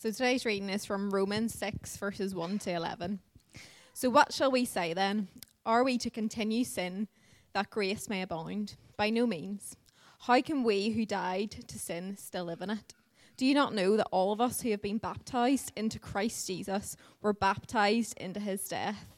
So today's reading is from Romans 6, verses 1 to 11. So, what shall we say then? Are we to continue sin that grace may abound? By no means. How can we who died to sin still live in it? Do you not know that all of us who have been baptized into Christ Jesus were baptized into his death?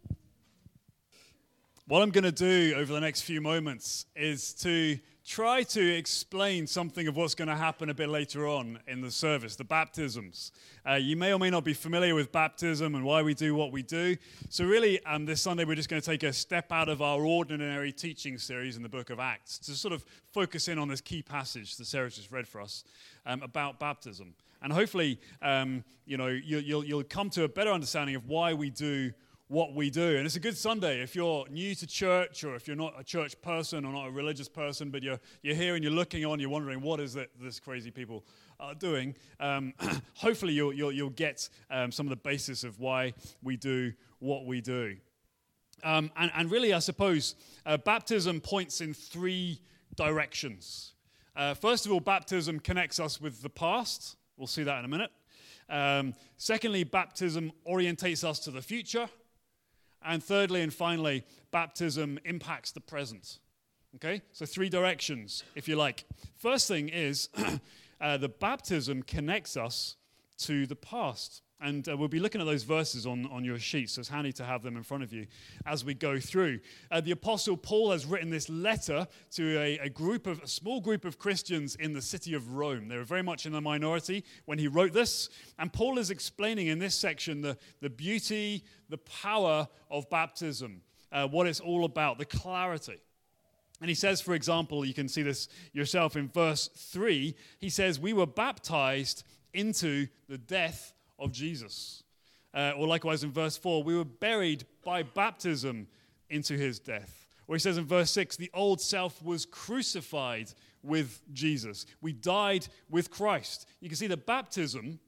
What I'm going to do over the next few moments is to try to explain something of what's going to happen a bit later on in the service, the baptisms. Uh, you may or may not be familiar with baptism and why we do what we do. So, really, um, this Sunday, we're just going to take a step out of our ordinary teaching series in the book of Acts to sort of focus in on this key passage that Sarah just read for us um, about baptism. And hopefully, um, you know, you, you'll, you'll come to a better understanding of why we do what we do. And it's a good Sunday if you're new to church or if you're not a church person or not a religious person, but you're, you're here and you're looking on, you're wondering, what is it this crazy people are doing? Um, hopefully, you'll, you'll, you'll get um, some of the basis of why we do what we do. Um, and, and, really, I suppose uh, baptism points in three directions. Uh, first of all, baptism connects us with the past. We'll see that in a minute. Um, secondly, baptism orientates us to the future. And thirdly and finally, baptism impacts the present. Okay? So, three directions, if you like. First thing is uh, the baptism connects us to the past. And uh, we'll be looking at those verses on, on your sheets, so it's handy to have them in front of you as we go through. Uh, the Apostle Paul has written this letter to a, a, group of, a small group of Christians in the city of Rome. They were very much in the minority when he wrote this. And Paul is explaining in this section the, the beauty, the power of baptism, uh, what it's all about, the clarity. And he says, for example, you can see this yourself in verse 3, he says, We were baptized into the death of Jesus. Uh, or likewise in verse 4, we were buried by baptism into his death. Or he says in verse 6, the old self was crucified with Jesus. We died with Christ. You can see that baptism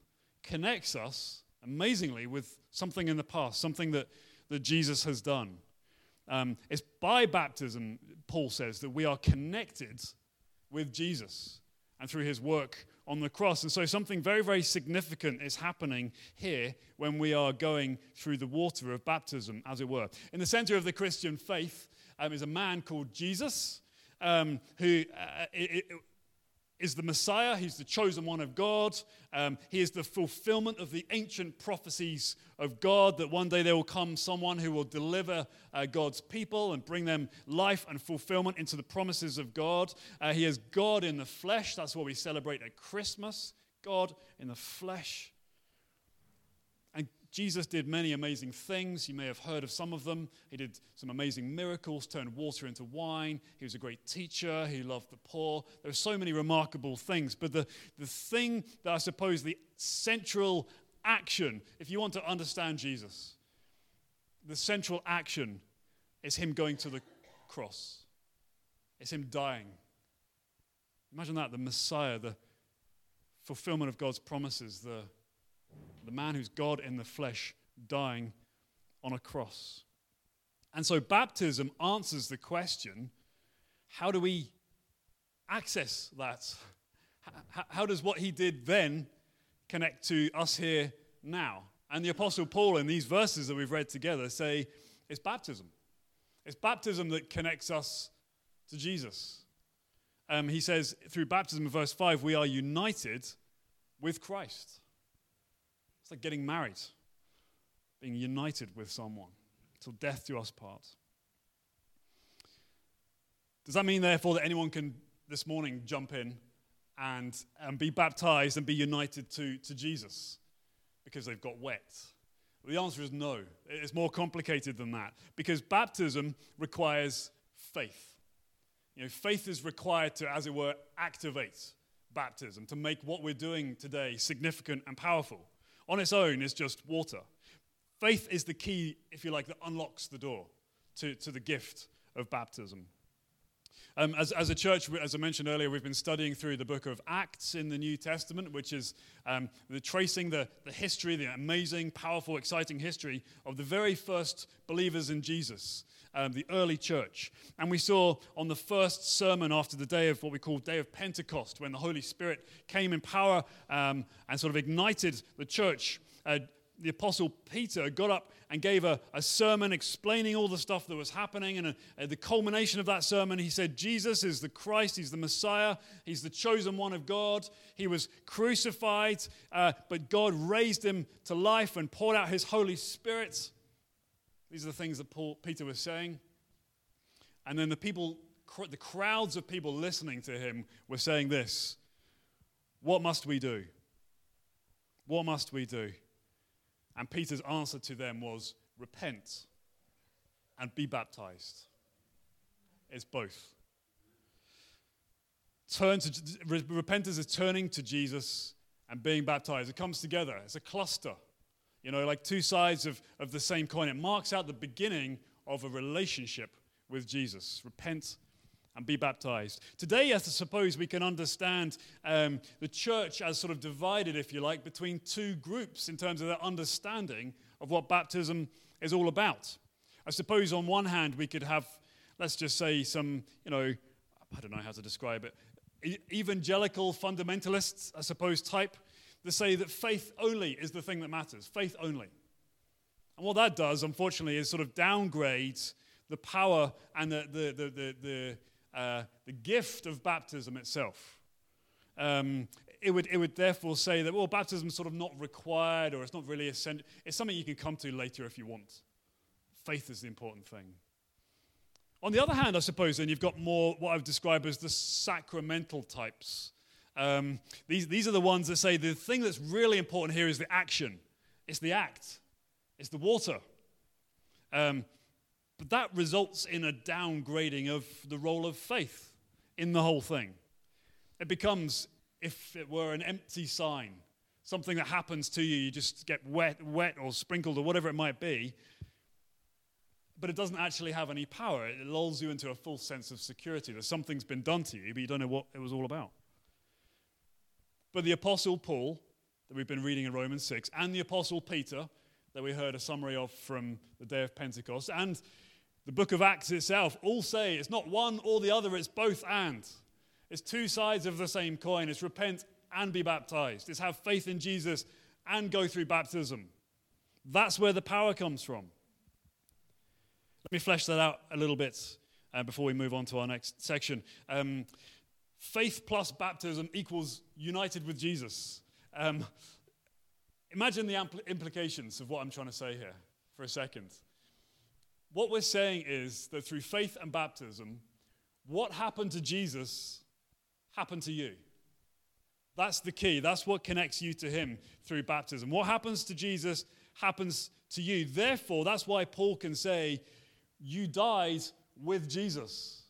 connects us amazingly with something in the past, something that, that Jesus has done. Um, it's by baptism, Paul says, that we are connected with Jesus and through his work on the cross. And so something very, very significant is happening here when we are going through the water of baptism, as it were. In the center of the Christian faith um, is a man called Jesus, um, who uh, it, it, is the Messiah. He's the chosen one of God. Um, he is the fulfillment of the ancient prophecies of God that one day there will come someone who will deliver uh, God's people and bring them life and fulfillment into the promises of God. Uh, he is God in the flesh. That's what we celebrate at Christmas. God in the flesh. Jesus did many amazing things. You may have heard of some of them. He did some amazing miracles, turned water into wine. He was a great teacher. He loved the poor. There are so many remarkable things. But the, the thing that I suppose the central action, if you want to understand Jesus, the central action is him going to the cross, it's him dying. Imagine that the Messiah, the fulfillment of God's promises, the the man who's God in the flesh dying on a cross. And so baptism answers the question how do we access that? How does what he did then connect to us here now? And the Apostle Paul, in these verses that we've read together, say it's baptism. It's baptism that connects us to Jesus. Um, he says through baptism, verse 5, we are united with Christ. It's like getting married, being united with someone. till death do us part. Does that mean, therefore, that anyone can this morning jump in and, and be baptized and be united to, to Jesus because they've got wet? Well, the answer is no. It's more complicated than that because baptism requires faith. You know, faith is required to, as it were, activate baptism, to make what we're doing today significant and powerful. On its own, is just water. Faith is the key, if you like, that unlocks the door to, to the gift of baptism. Um, as, as, a church, as I mentioned earlier, we've been studying through the book of Acts in the New Testament, which is um, the, tracing the, the history, the amazing, powerful, exciting history of the very first believers in Jesus, um, the early church. And we saw on the first sermon after the day of what we call Day of Pentecost, when the Holy Spirit came in power um, and sort of ignited the church. Uh, the Apostle Peter got up and gave a, a sermon explaining all the stuff that was happening. And at the culmination of that sermon, he said, Jesus is the Christ, he's the Messiah, he's the chosen one of God. He was crucified, uh, but God raised him to life and poured out his Holy Spirit. These are the things that Paul, Peter was saying. And then the people, the crowds of people listening to him were saying this What must we do? What must we do? And Peter's answer to them was repent and be baptized. It's both. Turn to, repentance is turning to Jesus and being baptized. It comes together, it's a cluster, you know, like two sides of, of the same coin. It marks out the beginning of a relationship with Jesus. Repent and be baptized. Today, I suppose we can understand um, the church as sort of divided, if you like, between two groups in terms of their understanding of what baptism is all about. I suppose on one hand, we could have, let's just say, some, you know, I don't know how to describe it, evangelical fundamentalists, I suppose, type, that say that faith only is the thing that matters, faith only. And what that does, unfortunately, is sort of downgrades the power and the, the, the, the, the uh, the gift of baptism itself. Um, it, would, it would therefore say that, well, baptism is sort of not required or it's not really essential. It's something you can come to later if you want. Faith is the important thing. On the other hand, I suppose, then you've got more what I would describe as the sacramental types. Um, these, these are the ones that say the thing that's really important here is the action, it's the act, it's the water. Um, but that results in a downgrading of the role of faith in the whole thing. It becomes, if it were, an empty sign, something that happens to you, you just get wet, wet or sprinkled or whatever it might be, but it doesn't actually have any power. It lulls you into a false sense of security that something's been done to you, but you don't know what it was all about. But the Apostle Paul, that we've been reading in Romans 6, and the Apostle Peter, that we heard a summary of from the day of Pentecost, and the book of Acts itself all say it's not one or the other, it's both and. It's two sides of the same coin. It's repent and be baptized, it's have faith in Jesus and go through baptism. That's where the power comes from. Let me flesh that out a little bit uh, before we move on to our next section. Um, faith plus baptism equals united with Jesus. Um, imagine the ampl- implications of what I'm trying to say here for a second. What we're saying is that through faith and baptism, what happened to Jesus happened to you. That's the key. That's what connects you to him through baptism. What happens to Jesus happens to you. Therefore, that's why Paul can say, You died with Jesus.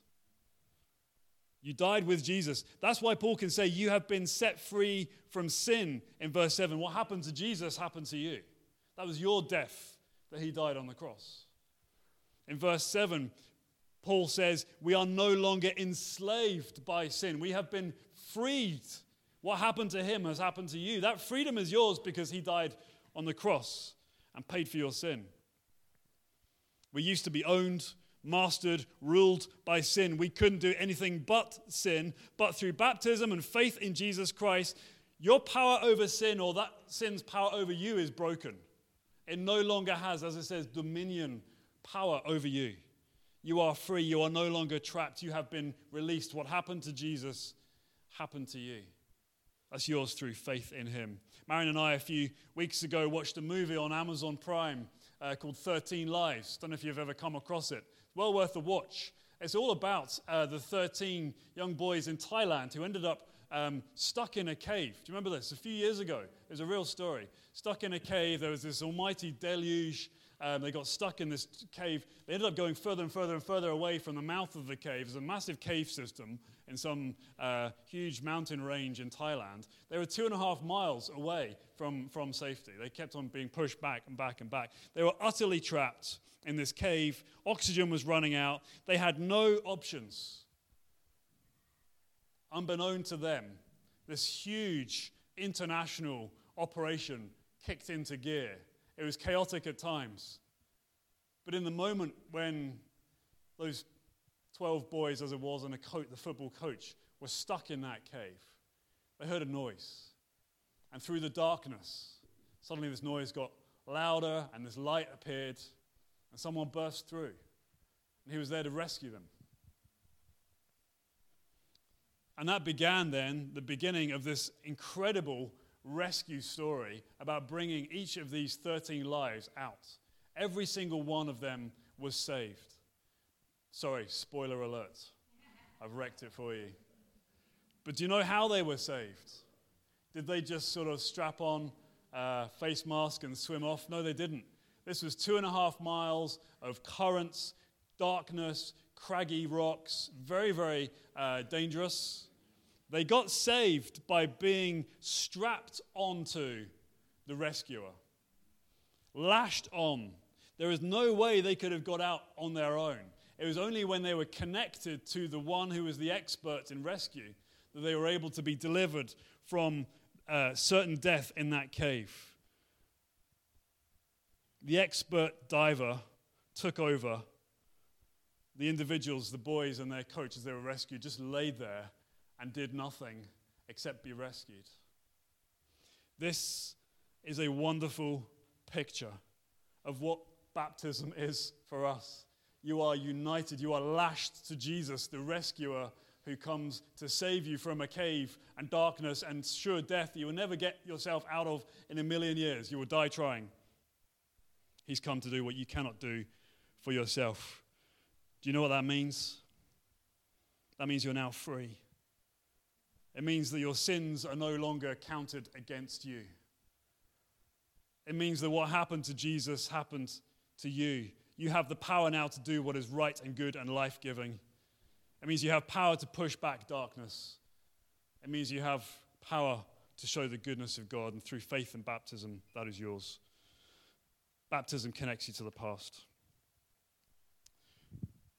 You died with Jesus. That's why Paul can say, You have been set free from sin in verse 7. What happened to Jesus happened to you. That was your death that he died on the cross. In verse 7, Paul says, We are no longer enslaved by sin. We have been freed. What happened to him has happened to you. That freedom is yours because he died on the cross and paid for your sin. We used to be owned, mastered, ruled by sin. We couldn't do anything but sin. But through baptism and faith in Jesus Christ, your power over sin or that sin's power over you is broken. It no longer has, as it says, dominion power over you. You are free. You are no longer trapped. You have been released. What happened to Jesus happened to you. That's yours through faith in him. Marion and I, a few weeks ago, watched a movie on Amazon Prime uh, called 13 Lives. Don't know if you've ever come across it. Well worth a watch. It's all about uh, the 13 young boys in Thailand who ended up um, stuck in a cave. Do you remember this? A few years ago, it was a real story. Stuck in a cave, there was this almighty deluge. Um, they got stuck in this cave. They ended up going further and further and further away from the mouth of the cave. There's a massive cave system in some uh, huge mountain range in Thailand. They were two and a half miles away from, from safety. They kept on being pushed back and back and back. They were utterly trapped in this cave. Oxygen was running out. They had no options. Unbeknown to them, this huge international operation kicked into gear. It was chaotic at times. But in the moment when those 12 boys, as it was, and a coach, the football coach, were stuck in that cave, they heard a noise. And through the darkness, suddenly this noise got louder and this light appeared, and someone burst through. And he was there to rescue them. And that began then the beginning of this incredible rescue story about bringing each of these 13 lives out. Every single one of them was saved. Sorry, spoiler alert. I've wrecked it for you. But do you know how they were saved? Did they just sort of strap on a face mask and swim off? No, they didn't. This was two and a half miles of currents, darkness, craggy rocks, very, very uh, dangerous. They got saved by being strapped onto the rescuer, lashed on. There is no way they could have got out on their own. It was only when they were connected to the one who was the expert in rescue that they were able to be delivered from uh, certain death in that cave. The expert diver took over. The individuals, the boys and their coach, as they were rescued, just laid there and did nothing except be rescued. This is a wonderful picture of what baptism is for us. You are united, you are lashed to Jesus, the rescuer who comes to save you from a cave and darkness and sure death you will never get yourself out of in a million years. You will die trying. He's come to do what you cannot do for yourself. Do you know what that means? That means you're now free. It means that your sins are no longer counted against you. It means that what happened to Jesus happened to you. You have the power now to do what is right and good and life giving. It means you have power to push back darkness. It means you have power to show the goodness of God, and through faith and baptism, that is yours. Baptism connects you to the past.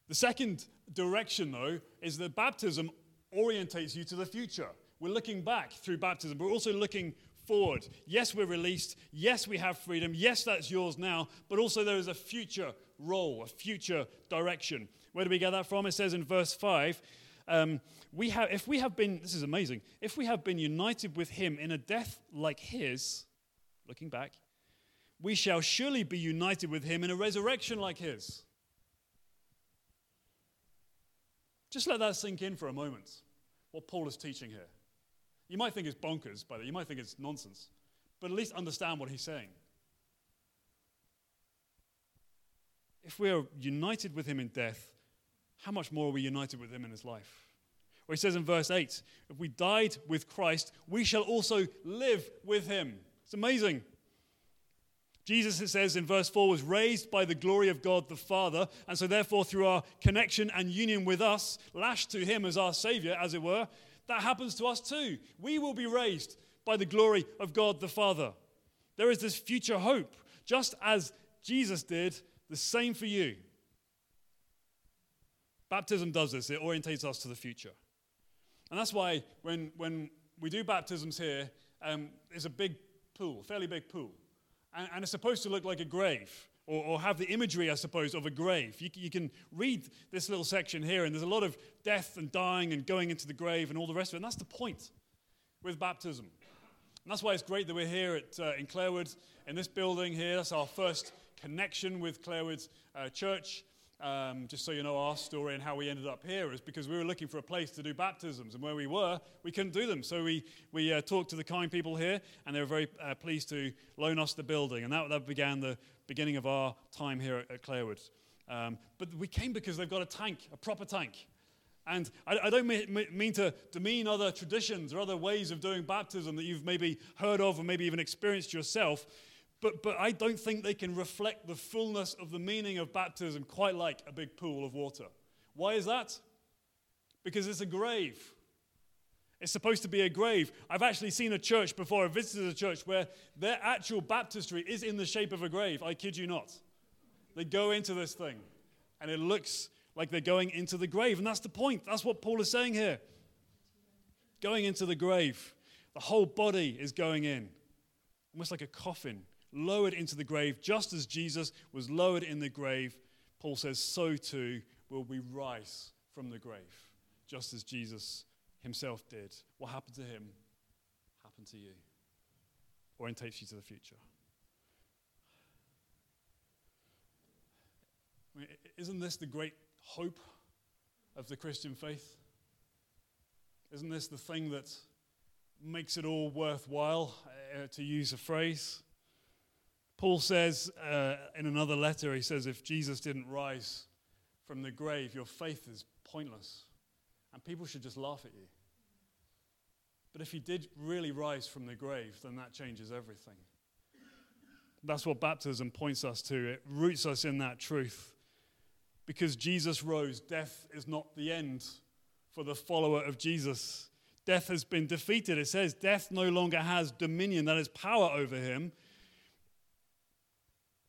The second direction, though, is that baptism orientates you to the future. We're looking back through baptism, but we're also looking forward. Yes, we're released. Yes, we have freedom. Yes, that's yours now. But also, there is a future role, a future direction. Where do we get that from? It says in verse 5 um, we have, if we have been, this is amazing, if we have been united with him in a death like his, looking back, we shall surely be united with him in a resurrection like his. Just let that sink in for a moment what Paul is teaching here. You might think it's bonkers, by the way, you might think it's nonsense, but at least understand what he's saying. If we are united with him in death, how much more are we united with him in his life? Or he says in verse 8, if we died with Christ, we shall also live with him. It's amazing. Jesus, it says in verse 4, was raised by the glory of God the Father, and so therefore, through our connection and union with us, lashed to Him as our Savior, as it were, that happens to us too. We will be raised by the glory of God the Father. There is this future hope, just as Jesus did, the same for you. Baptism does this, it orientates us to the future. And that's why when, when we do baptisms here, um, there's a big pool, fairly big pool and, and it's supposed to look like a grave. Or, or, have the imagery, I suppose, of a grave. You, you, can read this little section here, and there's a lot of death and dying and going into the grave and all the rest of it. And that's the point with baptism. And that's why it's great that we're here at, uh, in Clarawood, in this building here. That's our first connection with Clarawood uh, Church. Um, just so you know our story and how we ended up here is because we were looking for a place to do baptisms, and where we were, we couldn't do them. So we, we uh, talked to the kind people here, and they were very uh, pleased to loan us the building. And that, that began the beginning of our time here at, at Clarawood. Um, but we came because they've got a tank, a proper tank. And I, I don't mean, mean to demean other traditions or other ways of doing baptism that you've maybe heard of or maybe even experienced yourself. But, but I don't think they can reflect the fullness of the meaning of baptism quite like a big pool of water. Why is that? Because it's a grave. It's supposed to be a grave. I've actually seen a church before, I visited a church where their actual baptistry is in the shape of a grave. I kid you not. They go into this thing, and it looks like they're going into the grave. And that's the point. That's what Paul is saying here. Going into the grave. The whole body is going in, almost like a coffin, lowered into the grave, just as Jesus was lowered in the grave. Paul says, so too will we rise from the grave, just as Jesus himself did. What happened to him happened to you, orientates you to the future. I mean, isn't this the great hope of the Christian faith? Isn't this the thing that makes it all worthwhile, uh, to use a phrase? Paul says uh, in another letter, he says, if Jesus didn't rise from the grave, your faith is pointless. And people should just laugh at you. But if he did really rise from the grave, then that changes everything. That's what baptism points us to. It roots us in that truth because Jesus rose, death is not the end for the follower of Jesus. Death has been defeated. It says death no longer has dominion, that is power over him.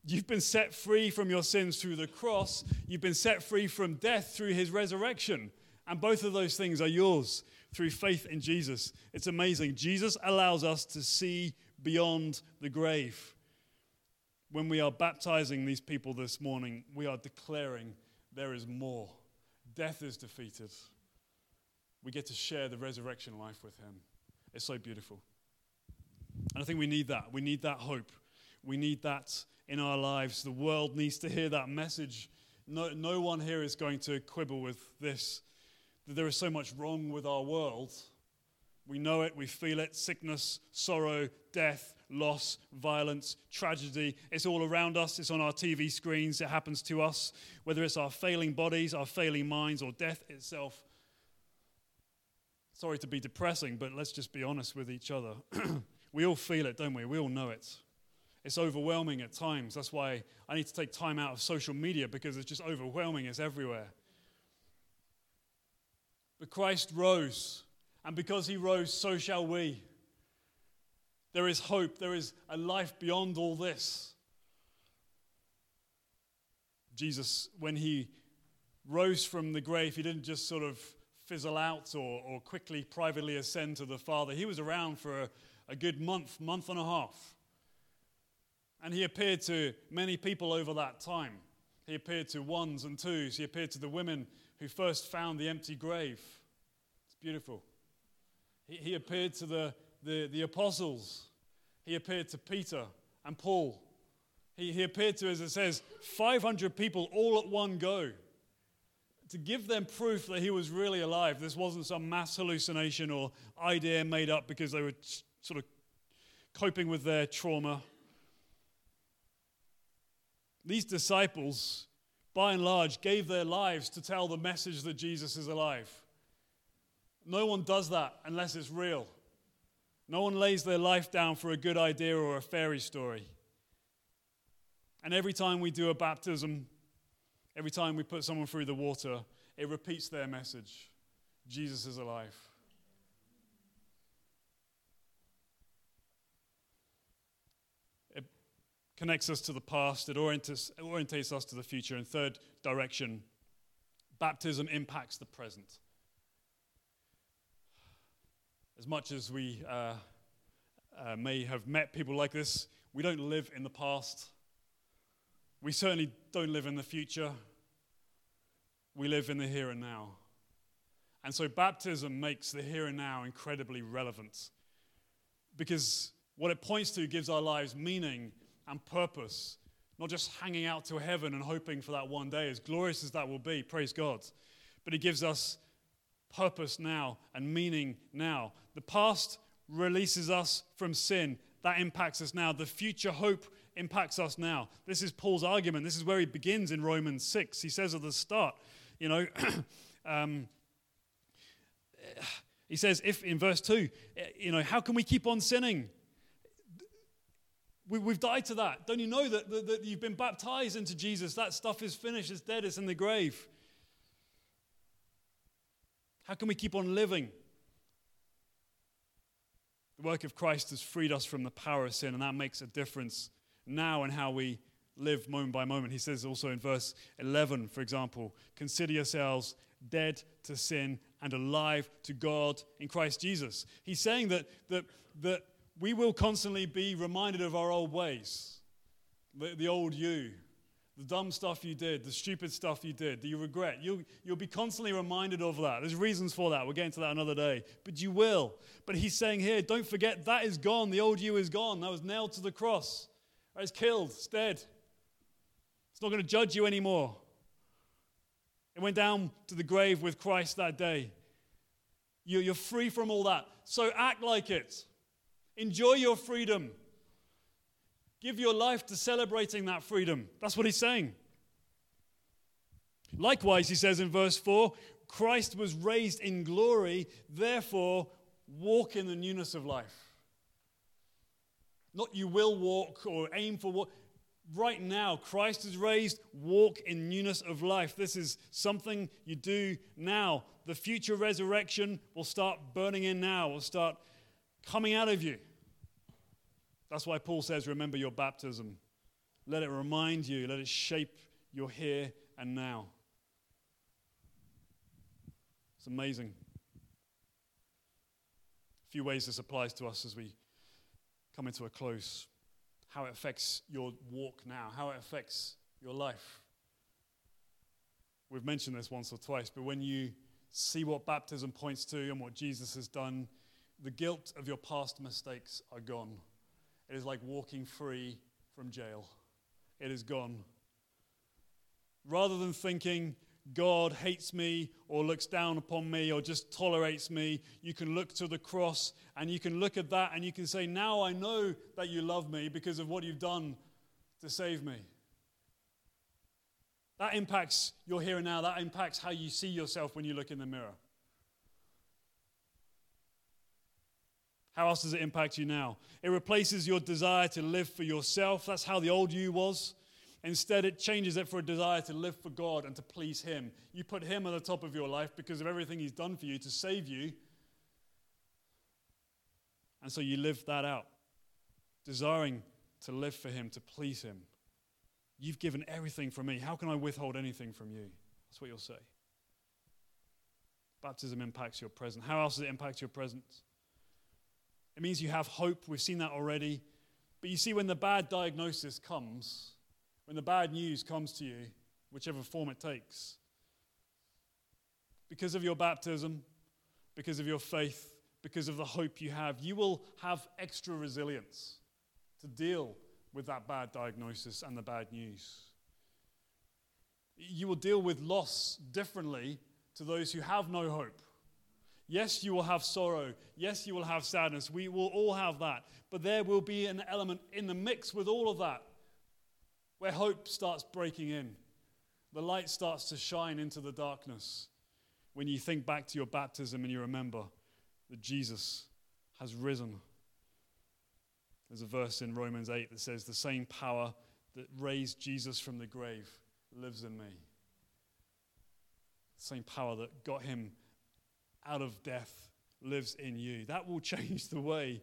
You've been set free from your sins through the cross. You've been set free from death through his resurrection. And both of those things are yours through faith in Jesus. It's amazing. Jesus allows us to see beyond the grave. When we are baptizing these people this morning, we are declaring there is more. Death is defeated. We get to share the resurrection life with him. It's so beautiful. And I think we need that. We need that hope. We need that in our lives. The world needs to hear that message. No, no one here is going to quibble with this there is so much wrong with our world. We know it, we feel it sickness, sorrow, death, loss, violence, tragedy. It's all around us, it's on our TV screens, it happens to us, whether it's our failing bodies, our failing minds, or death itself. Sorry to be depressing, but let's just be honest with each other. we all feel it, don't we? We all know it. It's overwhelming at times. That's why I need to take time out of social media because it's just overwhelming, it's everywhere. But Christ rose, and because he rose, so shall we. There is hope. There is a life beyond all this. Jesus, when he rose from the grave, he didn't just sort of fizzle out or, or quickly privately ascend to the Father. He was around for a, a good month, month and a half. And he appeared to many people over that time. He appeared to ones and twos. He appeared to the women who first found the empty grave. It's beautiful. He, he appeared to the the, the apostles. He appeared to Peter and Paul. He, he appeared to, as it says, 500 people all at one go to give them proof that he was really alive. This wasn't some mass hallucination or idea made up because they were sort of coping with their trauma. These disciples, by and large, gave their lives to tell the message that Jesus is alive. No one does that unless it's real. No one lays their life down for a good idea or a fairy story. And every time we do a baptism, every time we put someone through the water, it repeats their message Jesus is alive. Connects us to the past, it orientates, us to the future. And third direction, baptism impacts the present. As much as we uh, uh, may have met people like this, we don't live in the past. We certainly don't live in the future. We live in the here and now. And so baptism makes the here and now incredibly relevant because what it points to gives our lives meaning and purpose, not just hanging out to heaven and hoping for that one day, as glorious as that will be, praise God. But it gives us purpose now and meaning now. The past releases us from sin. That impacts us now. The future hope impacts us now. This is Paul's argument. This is where he begins in Romans 6. He says at the start, you know, um, he says, if in verse 2, you know, how can we keep on sinning? We, have died to that. Don't you know that, that, that you've been baptized into Jesus? That stuff is finished, it's dead, it's in the grave. How can we keep on living? The work of Christ has freed us from the power of sin, and that makes a difference now in how we live moment by moment. He says also in verse 11, for example, consider yourselves dead to sin and alive to God in Christ Jesus. He's saying that, that, that we will constantly be reminded of our old ways, the, the old you, the dumb stuff you did, the stupid stuff you did, that you regret. You'll, you'll be constantly reminded of that. There's reasons for that. We'll get into that another day. But you will. But he's saying here, don't forget that is gone. The old you is gone. That was nailed to the cross. It's killed. It's dead. It's not going to judge you anymore. It went down to the grave with Christ that day. You're free from all that. So act like it. Enjoy your freedom. Give your life to celebrating that freedom. That's what he's saying. Likewise, he says in verse 4 Christ was raised in glory, therefore, walk in the newness of life. Not you will walk or aim for what. Right now, Christ is raised, walk in newness of life. This is something you do now. The future resurrection will start burning in now, will start coming out of you. That's why Paul says, Remember your baptism. Let it remind you, let it shape your here and now. It's amazing. A few ways this applies to us as we come into a close. How it affects your walk now, how it affects your life. We've mentioned this once or twice, but when you see what baptism points to and what Jesus has done, the guilt of your past mistakes are gone. It is like walking free from jail. It is gone. Rather than thinking, God hates me or looks down upon me or just tolerates me, you can look to the cross and you can look at that and you can say, Now I know that you love me because of what you've done to save me. That impacts your here and now. That impacts how you see yourself when you look in the mirror. How else does it impact you now? It replaces your desire to live for yourself. That's how the old you was. Instead, it changes it for a desire to live for God and to please Him. You put Him at the top of your life because of everything He's done for you to save you. And so you live that out, desiring to live for Him, to please Him. You've given everything from me. How can I withhold anything from you? That's what you'll say. Baptism impacts your present. How else does it impact your present? It means you have hope. We've seen that already. But you see, when the bad diagnosis comes, when the bad news comes to you, whichever form it takes, because of your baptism, because of your faith, because of the hope you have, you will have extra resilience to deal with that bad diagnosis and the bad news. You will deal with loss differently to those who have no hope. Yes, you will have sorrow. Yes, you will have sadness. We will all have that. But there will be an element in the mix with all of that where hope starts breaking in. The light starts to shine into the darkness when you think back to your baptism and you remember that Jesus has risen. There's a verse in Romans 8 that says, The same power that raised Jesus from the grave lives in me. The same power that got him out of death lives in you. That will change the way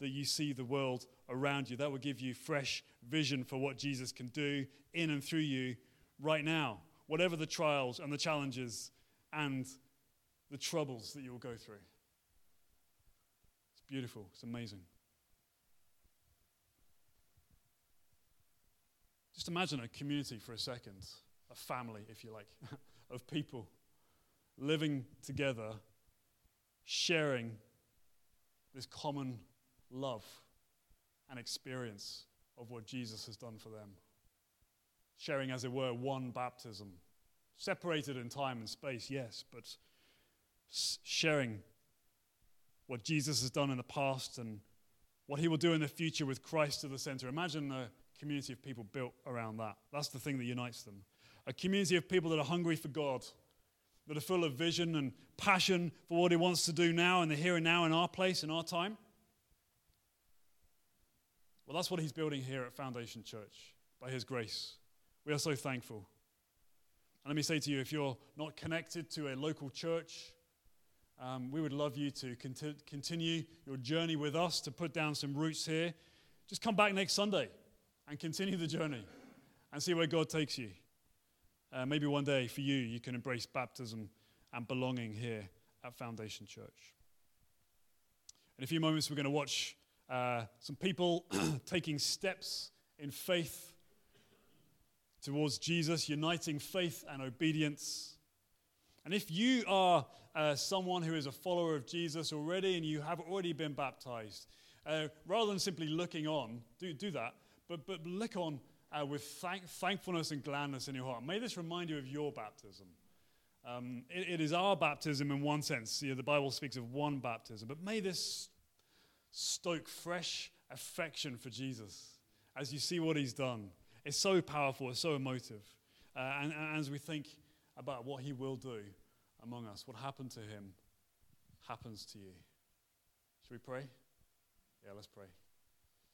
that you see the world around you. That will give you fresh vision for what Jesus can do in and through you right now, whatever the trials and the challenges and the troubles that you will go through. It's beautiful, it's amazing. Just imagine a community for a second, a family, if you like, of people living together sharing this common love and experience of what Jesus has done for them. Sharing, as it were, one baptism. Separated in time and space, yes, but sharing what Jesus has done in the past and what he will do in the future with Christ to the center. Imagine a community of people built around that. That's the thing that unites them. A community of people that are hungry for God, that are full of vision and passion for what He wants to do now in the here and now in our place, in our time. Well, that's what He's building here at Foundation Church by His grace. We are so thankful. And let me say to you if you're not connected to a local church, um, we would love you to conti- continue your journey with us, to put down some roots here. Just come back next Sunday and continue the journey and see where God takes you. Uh, maybe one day for you, you can embrace baptism and belonging here at Foundation Church. In a few moments, we're going to watch uh, some people taking steps in faith towards Jesus, uniting faith and obedience. And if you are uh, someone who is a follower of Jesus already and you have already been baptized, uh, rather than simply looking on, do, do that, but, but look on uh, with thank- thankfulness and gladness in your heart. May this remind you of your baptism. Um, it, it is our baptism in one sense. You know, the Bible speaks of one baptism, but may this stoke fresh affection for Jesus as you see what he's done. It's so powerful, it's so emotive. Uh, and, and as we think about what he will do among us, what happened to him happens to you. Should we pray? Yeah, let's pray.